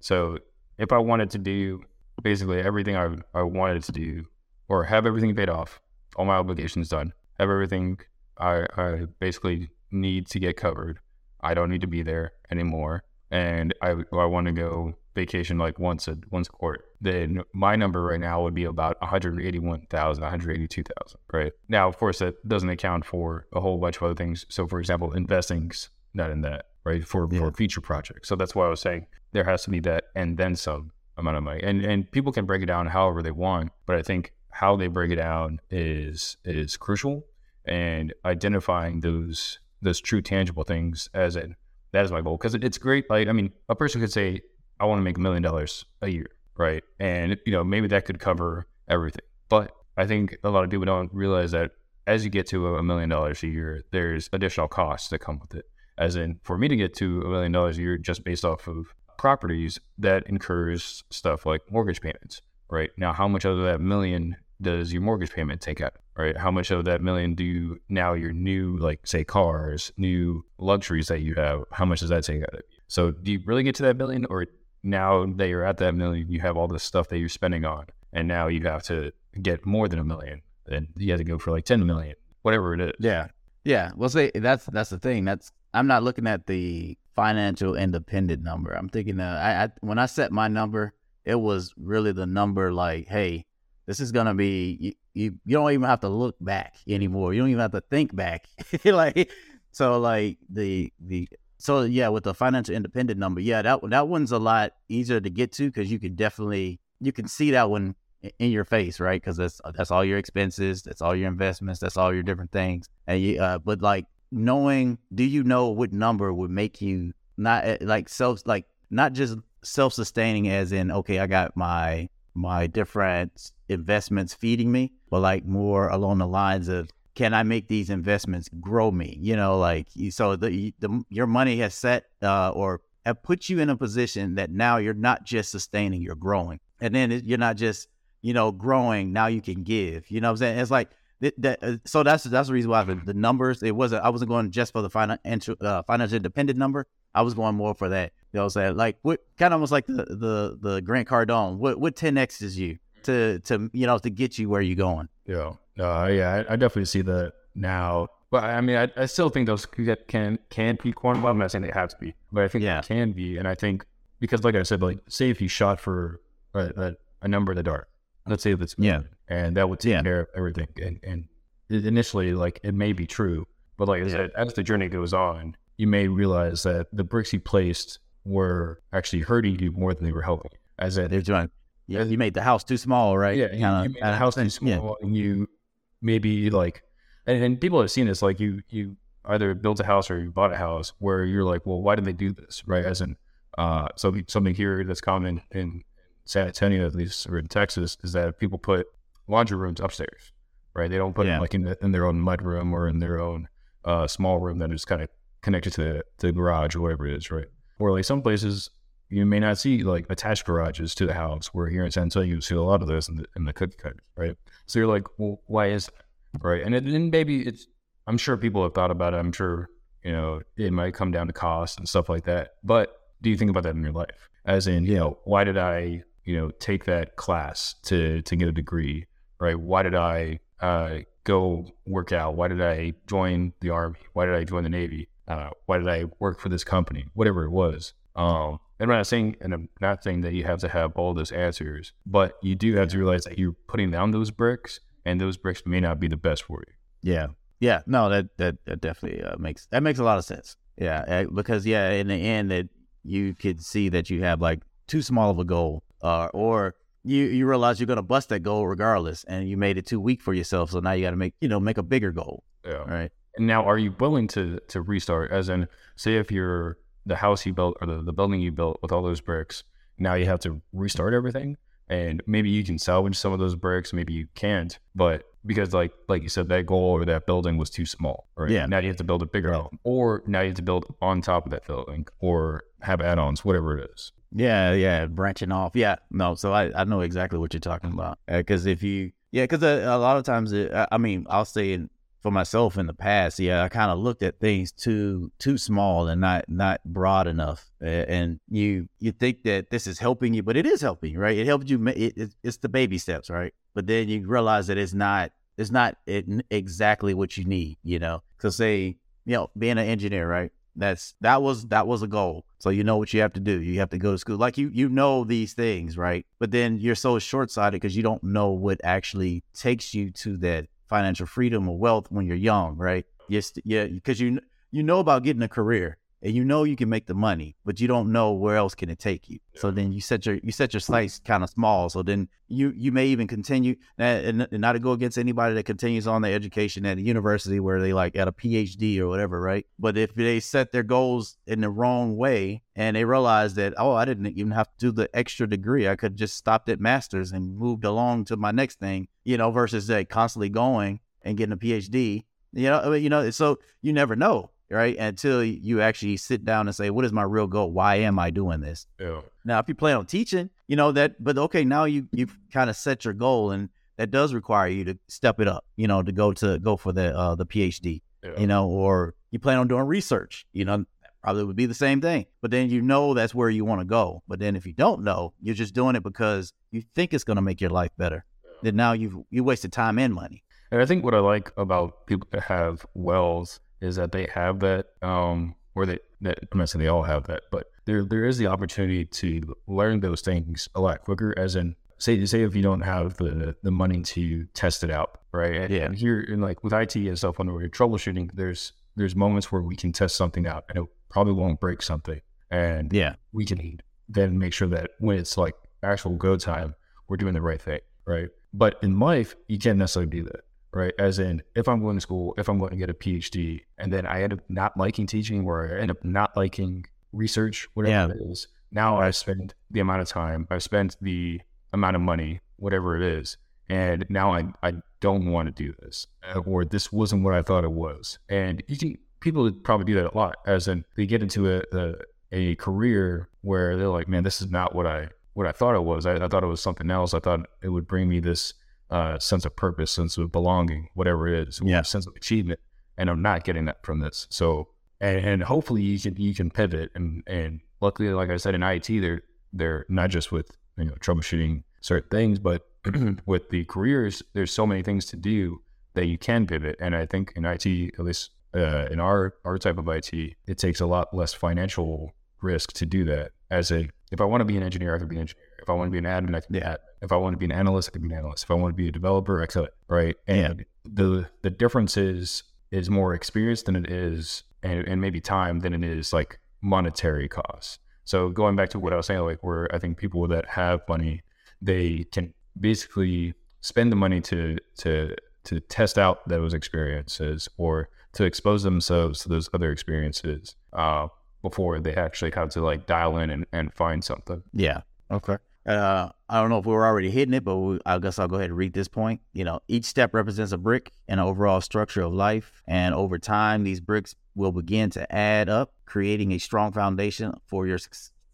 So if I wanted to do basically everything I I wanted to do, or have everything paid off, all my obligations done, have everything I I basically need to get covered. I don't need to be there anymore, and I I want to go vacation like once a once a quarter. Then my number right now would be about 181,000, 182,000. Right now, of course, that doesn't account for a whole bunch of other things. So, for example, investing's not in that, right? For Yeah. for future projects. So that's why I was saying there has to be that and then some amount of money. And and people can break it down however they want, but I think how they break it down is is crucial. And identifying those those true tangible things as in that is my goal because it, it's great. Like I mean, a person could say, "I want to make a million dollars a year," right? And you know maybe that could cover everything. But I think a lot of people don't realize that as you get to a million dollars a year, there's additional costs that come with it. As in, for me to get to a million dollars a year just based off of properties, that incurs stuff like mortgage payments, right? Now, how much of that million does your mortgage payment take out, right? How much of that million do you now your new, like, say, cars, new luxuries that you have, how much does that take out of you? So, do you really get to that million, or now that you're at that million, you have all this stuff that you're spending on, and now you have to get more than a million, then you have to go for like 10 million, whatever it is. Yeah. Yeah. Well, say that's that's the thing. That's I'm not looking at the financial independent number. I'm thinking uh, I, I when I set my number, it was really the number like, hey, this is gonna be you, you. You don't even have to look back anymore. You don't even have to think back. [LAUGHS] like so, like the the so yeah, with the financial independent number, yeah, that that one's a lot easier to get to because you can definitely you can see that one in your face, right? Because that's that's all your expenses, that's all your investments, that's all your different things. And you, uh, but like knowing, do you know what number would make you not uh, like self, like not just self sustaining, as in okay, I got my my different investments feeding me, but like more along the lines of can I make these investments grow me? You know, like you- so the, the your money has set uh, or have put you in a position that now you're not just sustaining, you're growing, and then it, you're not just you know growing. Now you can give. You know I'm saying? It's like th- that. Uh, so that's that's the reason why the, the numbers. It wasn't. I wasn't going just for the financial uh, financial independent number. I was going more for that. You know what I'm saying? Like what kind of almost like the the the Grant Cardone. What what 10x is you to to you know to get you where you're going. Yeah. Uh, yeah, I, I definitely see that now. But I mean, I, I still think those can can be quantified. I'm not saying they have to be, but I think Yeah. they can be. And I think because, like I said, like say if you shot for a, a, a number in the dark, let's say if it's Yeah. and that would take Yeah. care of everything. And and initially, like it may be true, but like I Yeah. said, as the journey goes on, you may realize that the bricks you placed were actually hurting you more than they were helping. As They're doing. Yeah, you made the house too small, right? yeah, you, Kinda- you made the house too yeah. small, and you maybe like, and, and people have seen this. Like you, you either built a house or you bought a house where you're like, well, why did they do this, right? As in, uh, so something here that's common in San Antonio, at least, or in Texas, is that people put laundry rooms upstairs, right? They don't put Yeah. them like in, the, in their own mud room or in their own uh, small room that is kind of connected to the, to the garage or whatever it is, right? Or like some places you may not see like attached garages to the house. Where here in San Antonio, you see a lot of those in the, in the cookie cutters, right? So you're like, well, why is that, right? And and maybe it's, I'm sure people have thought about it. I'm sure you know it might come down to cost and stuff like that. But do you think about that in your life? As in, you know, why did I, you know, take that class to to get a degree, right? Why did I uh, go work out? Why did I join the army? Why did I join the navy? Uh, why did I work for this company? Whatever it was. Um, and I'm not saying, and I'm not saying that you have to have all those answers, but you do have to realize that you're putting down those bricks, and those bricks may not be the best for you. Yeah, yeah, no, that that, that definitely uh, makes that makes a lot of sense. Yeah, eh, because yeah, in the end, that you could see that you have like too small of a goal, uh, or you you realize you're gonna bust that goal regardless, and you made it too weak for yourself. So now you got to make you know make a bigger goal. Yeah. Right. And now, are you willing to to restart? As in, say if you're the house you built or the, the building you built with all those bricks, now you have to restart everything. And maybe you can salvage some of those bricks, maybe you can't. But because like like you said, that goal or that building was too small. Right. Yeah. Now you have to build a bigger Right. home. Or now you have to build on top of that building or have add-ons, whatever it is. Yeah, yeah, branching off. Yeah, no. So I, I know exactly what you're talking mm-hmm. about. Because if you, yeah, because a, uh, a lot of times, it, I I mean, I'll say in, for myself in the past, yeah, I kind of looked at things too too small and not not broad enough. And you you think that this is helping you, but it is helping, right? It helps you. It, it, it's the baby steps, right? But then you realize that it's not it's not exactly what you need, you know. So say you know being an engineer, right? That's that was that was a goal. So you know what you have to do. You have to go to school. Like you you know these things, right? But then you're so short sighted because you don't know what actually takes you to that financial freedom or wealth when you're young, right? Yes, yeah, because you you know about getting a career and you know you can make the money, but you don't know where else can it take you. So then you set your you set your sights kind of small. So then you you may even continue and, and not to go against anybody that continues on their education at a university where they like at a PhD or whatever, right? But if they set their goals in the wrong way and they realize that oh I didn't even have to do the extra degree, I could just stopped at masters and moved along to my next thing, you know, versus like constantly going and getting a PhD. You know, I mean, you know, so you never know, right? Until you actually sit down and say, what is my real goal? Why am I doing this? Yeah. Now, if you plan on teaching, you know that, but okay, now you you've kind of set your goal, and that does require you to step it up, you know, to go to go for the uh, the PhD, Yeah. you know, or you plan on doing research, you know, probably would be the same thing. But then you know that's where you want to go. But then if you don't know, you're just doing it because you think it's going to make your life better. Then now you've you wasted time and money. And I think what I like about people that have wells is that they have that, um, or they, that, I'm not saying they all have that, but there there is the opportunity to learn those things a lot quicker. As in, say say if you don't have the the money to test it out, right? And, Yeah. and here, in like with IT and stuff, when we're troubleshooting, there's there's moments where we can test something out, and it probably won't break something, and Yeah, we can then make sure that when it's like actual go time, we're doing the right thing, right? But in life, you can't necessarily do that, right? As in, if I'm going to school, if I'm going to get a PhD, and then I end up not liking teaching, or I end up not liking research, whatever it is, now I've spent the amount of time, I've spent the amount of money, whatever it is, and now I I don't want to do this, uh, or this wasn't what I thought it was, and you can people probably do that a lot, as in they get into a, a a career where they're like, man, this is not what I what I thought it was. I, I thought it was something else. I thought it would bring me this uh, sense of purpose, sense of belonging, whatever it is, Yeah. sense of achievement, and I'm not getting that from this. So, and, and hopefully you can you can pivot, and and luckily, like I said, in IT, they're they're not just with you know troubleshooting certain things, but [CLEARS THROAT] with the careers, there's so many things to do that you can pivot. And I think in IT, at least uh, in our our type of IT, it takes a lot less financial risk to do that. As a if I want to be an engineer, I can be an engineer. If I want to be an admin, I can be an admin. If I want to be an analyst, I could be an analyst. If I want to be a developer, I could. Right. And the the difference is is more experience than it is, and, and maybe time than it is like monetary costs. So going back to what I was saying, like where I think people that have money, they can basically spend the money to to to test out those experiences or to expose themselves to those other experiences uh, before they actually have to like dial in and, and find something. Yeah. Okay. Uh, I don't know if we were already hitting it, but we, I guess I'll go ahead and read this point. You know, each step represents a brick in an overall structure of life, and over time, these bricks will begin to add up, creating a strong foundation for your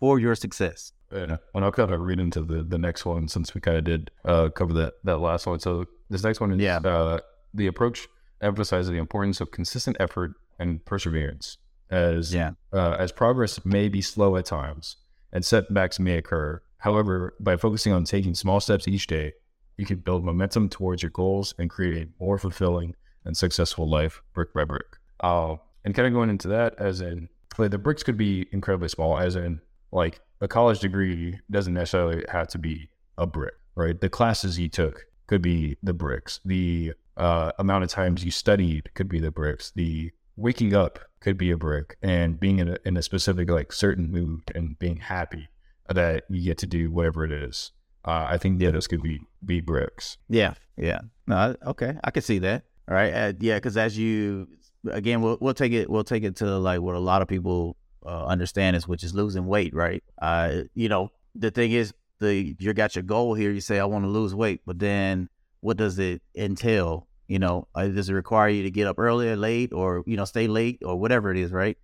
for your success. Yeah. Well, I'll kind of read into the, the next one since we kind of did uh, cover that, that last one. So this next one is Yeah. uh, the approach emphasizes the importance of consistent effort and perseverance. as Yeah. uh, as progress may be slow at times and setbacks may occur. However, by focusing on taking small steps each day, you can build momentum towards your goals and create a more fulfilling and successful life brick by brick. Uh, and kind of going into that, as in, like, the bricks could be incredibly small, as in, like, a college degree doesn't necessarily have to be a brick, right? The classes you took could be the bricks. The uh, amount of times you studied could be the bricks. The waking up could be a brick, and being in a, in a specific, like, certain mood and being happy that you get to do whatever it is. Uh, I think yeah, those could be be bricks. Yeah, yeah. No, okay, I can see that. All right, uh, yeah, because as you again, we'll we'll take it we'll take it to like what a lot of people uh, understand is, which is losing weight, right? Uh, you know, the thing is, the you got your goal here. You say I want to lose weight, but then what does it entail? You know, uh, does it require you to get up earlier, late, or you know, stay late, or whatever it is, right?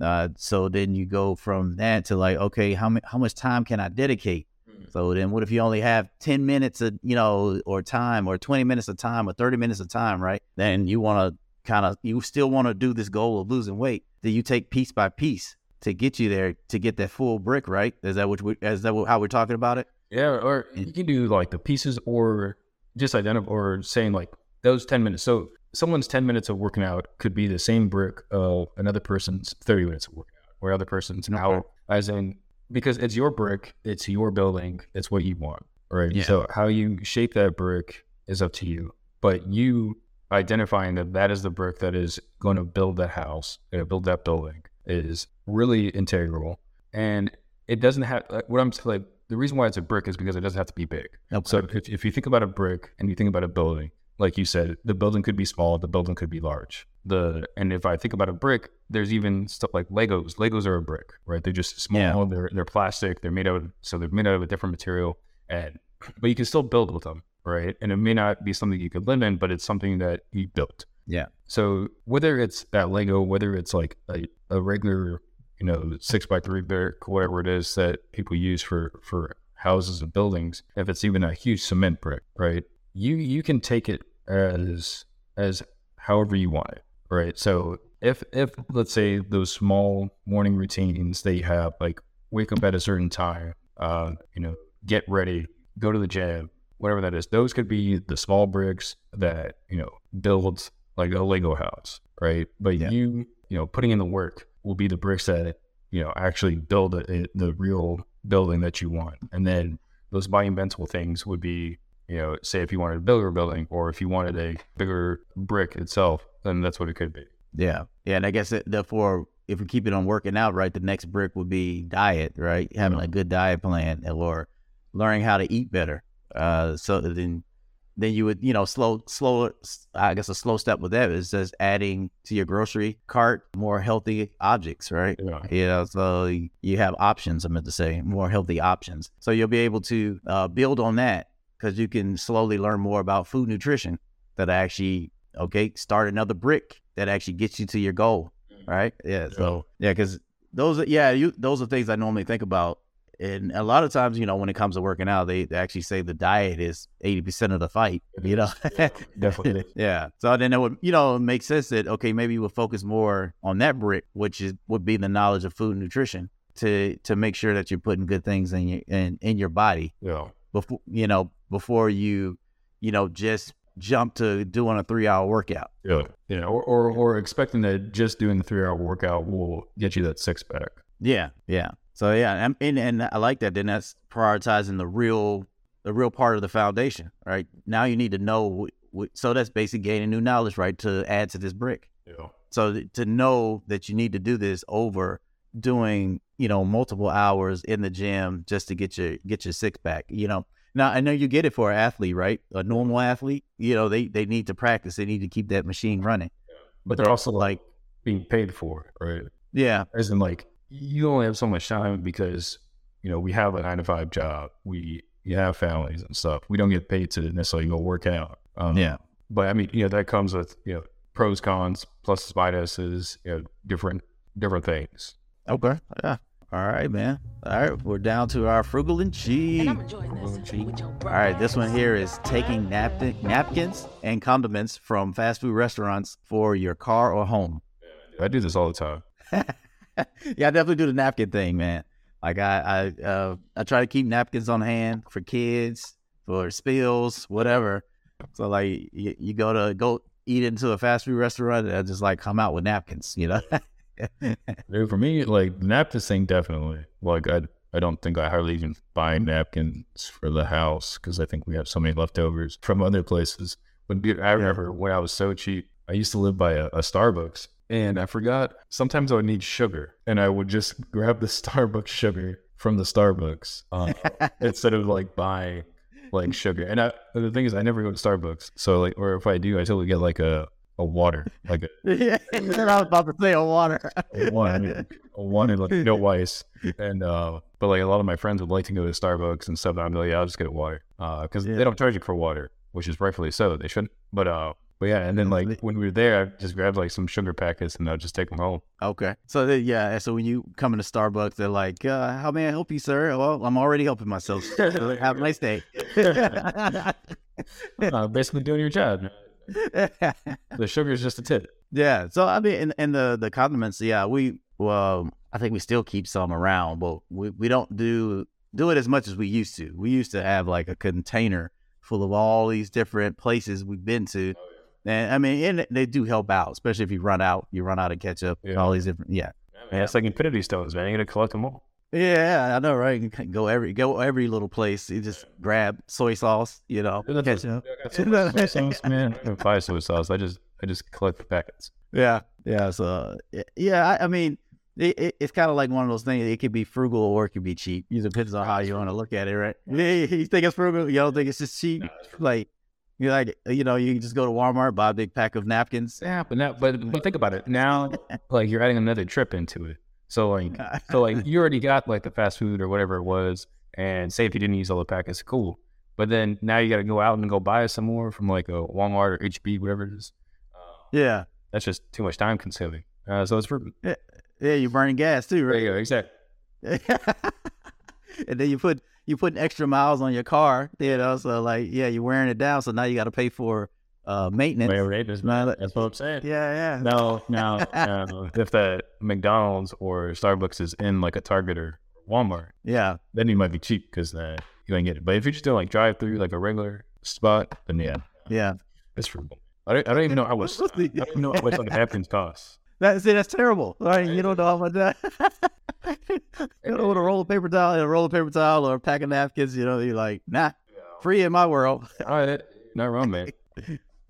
Uh, so then you go from that to like, okay, how mu- how much time can I dedicate? So then what if you only have 10 minutes of, you know, or time or 20 minutes of time or 30 minutes of time, right? Then you want to kind of, you still want to do this goal of losing weight. Then you take piece by piece to get you there to get that full brick, right? Is that what we, is that how we're talking about it? Yeah, or you can do like the pieces, or just identify, or saying like those ten minutes. So someone's ten minutes of working out could be the same brick of another person's thirty minutes of working out, or other person's an hour. As in, because it's your brick, it's your building, it's what you want, right? Yeah. So how you shape that brick is up to you, but you identifying that that is the brick that is going to build that house, uh, build that building, is really integral, and it doesn't have like, what I'm like. The reason why it's a brick is because it doesn't have to be big. Okay. So if, if you think about a brick and you think about a building, like you said, the building could be small, the building could be large. The and if I think about a brick, there's even stuff like Legos. Legos are a brick, right? They're just small. Yeah. They're they're plastic. They're made out of so they're made out of a different material, and but you can still build with them, right? And it may not be something you could live in, but it's something that you built. Yeah. So whether it's that Lego, whether it's like a, a regular, you know, six by three brick, whatever it is that people use for for houses and buildings, if it's even a huge cement brick, right? You you can take it as as however you want it, right? So if if let's say those small morning routines that you have, like wake up at a certain time, uh, you know, get ready, go to the gym, whatever that is, those could be the small bricks that you know build like a Lego house, right? But Yeah. you you know putting in the work will be the bricks that you know actually build a, the real building that you want, and then those monumental things would be you know say if you wanted a bigger building or if you wanted a bigger brick itself, then that's what it could be. Yeah. Yeah. And I guess it, therefore, if we keep it on working out, right, the next brick would be diet, right? Having a good diet plan or learning how to eat better. Uh, so then, then you would, you know, slow, slow, I guess a slow step with that is just adding to your grocery cart more healthy objects, right? Yeah. You know, so you have options, I meant to say, more healthy options. So you'll be able to uh, build on that because you can slowly learn more about food nutrition that actually, okay, start another brick that actually gets you to your goal, mm-hmm. right? Yeah. So, yeah, because those are, yeah, you, those are things I normally think about. And a lot of times, you know, when it comes to working out, they, they actually say the diet is 80% of the fight, you know? Definitely. [LAUGHS] yeah. So then it would, you know, make sense that okay, maybe you would focus more on that brick, which is would be the knowledge of food and nutrition to to make sure that you're putting good things in your in, in your body Yeah. before you know before you you know just jump to doing a three hour workout. Yeah. Yeah. Or, or or expecting that just doing the three hour workout will get you that six pack. Yeah, yeah. So yeah, and and, and I like that. Then that's prioritizing the real the real part of the foundation, right? Now you need to know. So that's basically gaining new knowledge, right, to add to this brick. Yeah. So to know that you need to do this over doing, you know, multiple hours in the gym just to get your get your six pack, you know. Now I know you get it for an athlete, right? A normal athlete, you know, they they need to practice. They need to keep that machine running. But they're also like being paid for, it, right? Yeah, As in like you only have so much time because, you know, we have a nine to five job. We you have families and stuff. We don't get paid to necessarily go work out. Um, yeah, But I mean, you know, that comes with, you know, pros, cons, pluses, minuses, you know, different different things. okay, yeah. All right, man. All right, we're down to our frugal and cheap. And I'm enjoying this. All right, this one here is taking napkin, napkins and condiments from fast food restaurants for your car or home. I do this all the time. [LAUGHS] yeah, I definitely do the napkin thing, man. Like I, I, uh, I try to keep napkins on hand for kids, for spills, whatever. So like, you, you go to go eat into a fast food restaurant, and I just like come out with napkins, you know. [LAUGHS] [LAUGHS] Dude, for me, like the napkins thing, definitely. Like I, I don't think I hardly even buy napkins for the house because I think we have so many leftovers from other places. But dude, I remember when I was so cheap, I used to live by a, a Starbucks, and I forgot. Sometimes I would need sugar, and I would just [LAUGHS] grab the Starbucks sugar from the Starbucks uh, [LAUGHS] instead of like buying like sugar. And I, the thing is, I never go to Starbucks, so like, or if I do, I totally get like a a water, like a [LAUGHS] yeah, I was about to say a water. a one, a one, and like no [LAUGHS] ice. And uh, but like a lot of my friends would like to go to Starbucks and stuff. And I'm like, yeah, I'll just get a water, uh, because Yeah. they don't charge you for water, which is rightfully so. They shouldn't. But uh, but yeah, and then like when we were there, I just grabbed like some sugar packets and I'll just take them home. Okay. So they, yeah, so when you come into Starbucks, they're like, uh, "How may I help you, sir?" Well, I'm already helping myself. Have a nice day. [LAUGHS] Uh, basically doing your job. [LAUGHS] The sugar is just a tip. yeah. So I mean, and, and the the condiments, yeah, we well, I think we still keep some around, but we, we don't do do it as much as we used to. We used to have like a container full of all these different places we've been to. Oh, and I mean, and they do help out, especially if you run out, you run out of ketchup, Yeah. all these different, yeah. Man, it's like Infinity Stones, man. You gotta collect them all. Yeah, I know, right? You can go every go every little place. You just grab soy sauce, you know, ketchup. [LAUGHS] Soy sauce, man. I buy soy sauce. I just I just collect the packets. Yeah, yeah. So yeah, I, I mean, it, it, it's kind of like one of those things. It could be frugal or it could be cheap. It depends on how you want to look at it, right? Yeah, you think it's frugal? You don't think it's just cheap? Like you like you know, you can just go to Walmart buy a big pack of napkins. Yeah, but now, but but think about it. Now, [LAUGHS] like you're adding another trip into it. So like, [LAUGHS] so like you already got like the fast food or whatever it was, and say if you didn't use all the packets, cool. But then now you got to go out and go buy some more from like a Walmart or H-E-B, whatever it is. Uh, yeah, that's just too much time consuming. Uh, so it's for yeah. You're burning gas too, there right? you go, exactly. [LAUGHS] and then you put you put extra miles on your car, you know. So like, yeah, you're wearing it down. So now you got to pay for uh maintenance. Wait, wait, that's, that- that's what I'm saying. Yeah, yeah. No, now, [LAUGHS] now, if the McDonald's or Starbucks is in like a Target or Walmart, Yeah, then you might be cheap because uh, you ain't get it. But if you're just doing like drive through like a regular spot, then yeah, yeah. it's frugal. I don't, I don't even know how much. [LAUGHS] I don't even know how much like napkins cost. That see, that's terrible. Right? You don't know how much that. [LAUGHS] you know, with a roll of paper towel, a roll of paper towel, or a pack of napkins. You know, you're like, nah, free in my world. All right, not wrong, man.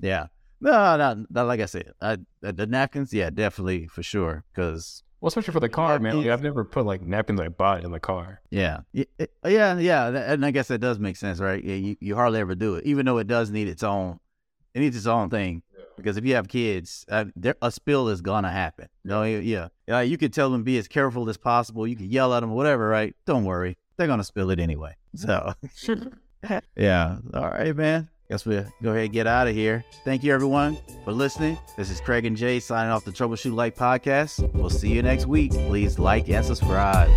Yeah. No, no, no. Like I said, I, the the napkins, yeah, definitely for sure. Because Well, especially for the car, man. Like, I've never put like napkins I bought in the car. yeah, yeah, yeah, and I guess that does make sense, right? Yeah, you, you hardly ever do it, even though it does need its own. It needs its own thing. Because if you have kids, uh, there, a spill is gonna happen. No, yeah, yeah. You could tell them be as careful as possible. You can yell at them, whatever, right? Don't worry, they're gonna spill it anyway. So, [LAUGHS] yeah. All right, man. Guess we'll go ahead and get out of here. Thank you, everyone, for listening. This is Craig and J signing off the Troubleshooting Life podcast. We'll see you next week. Please like and subscribe.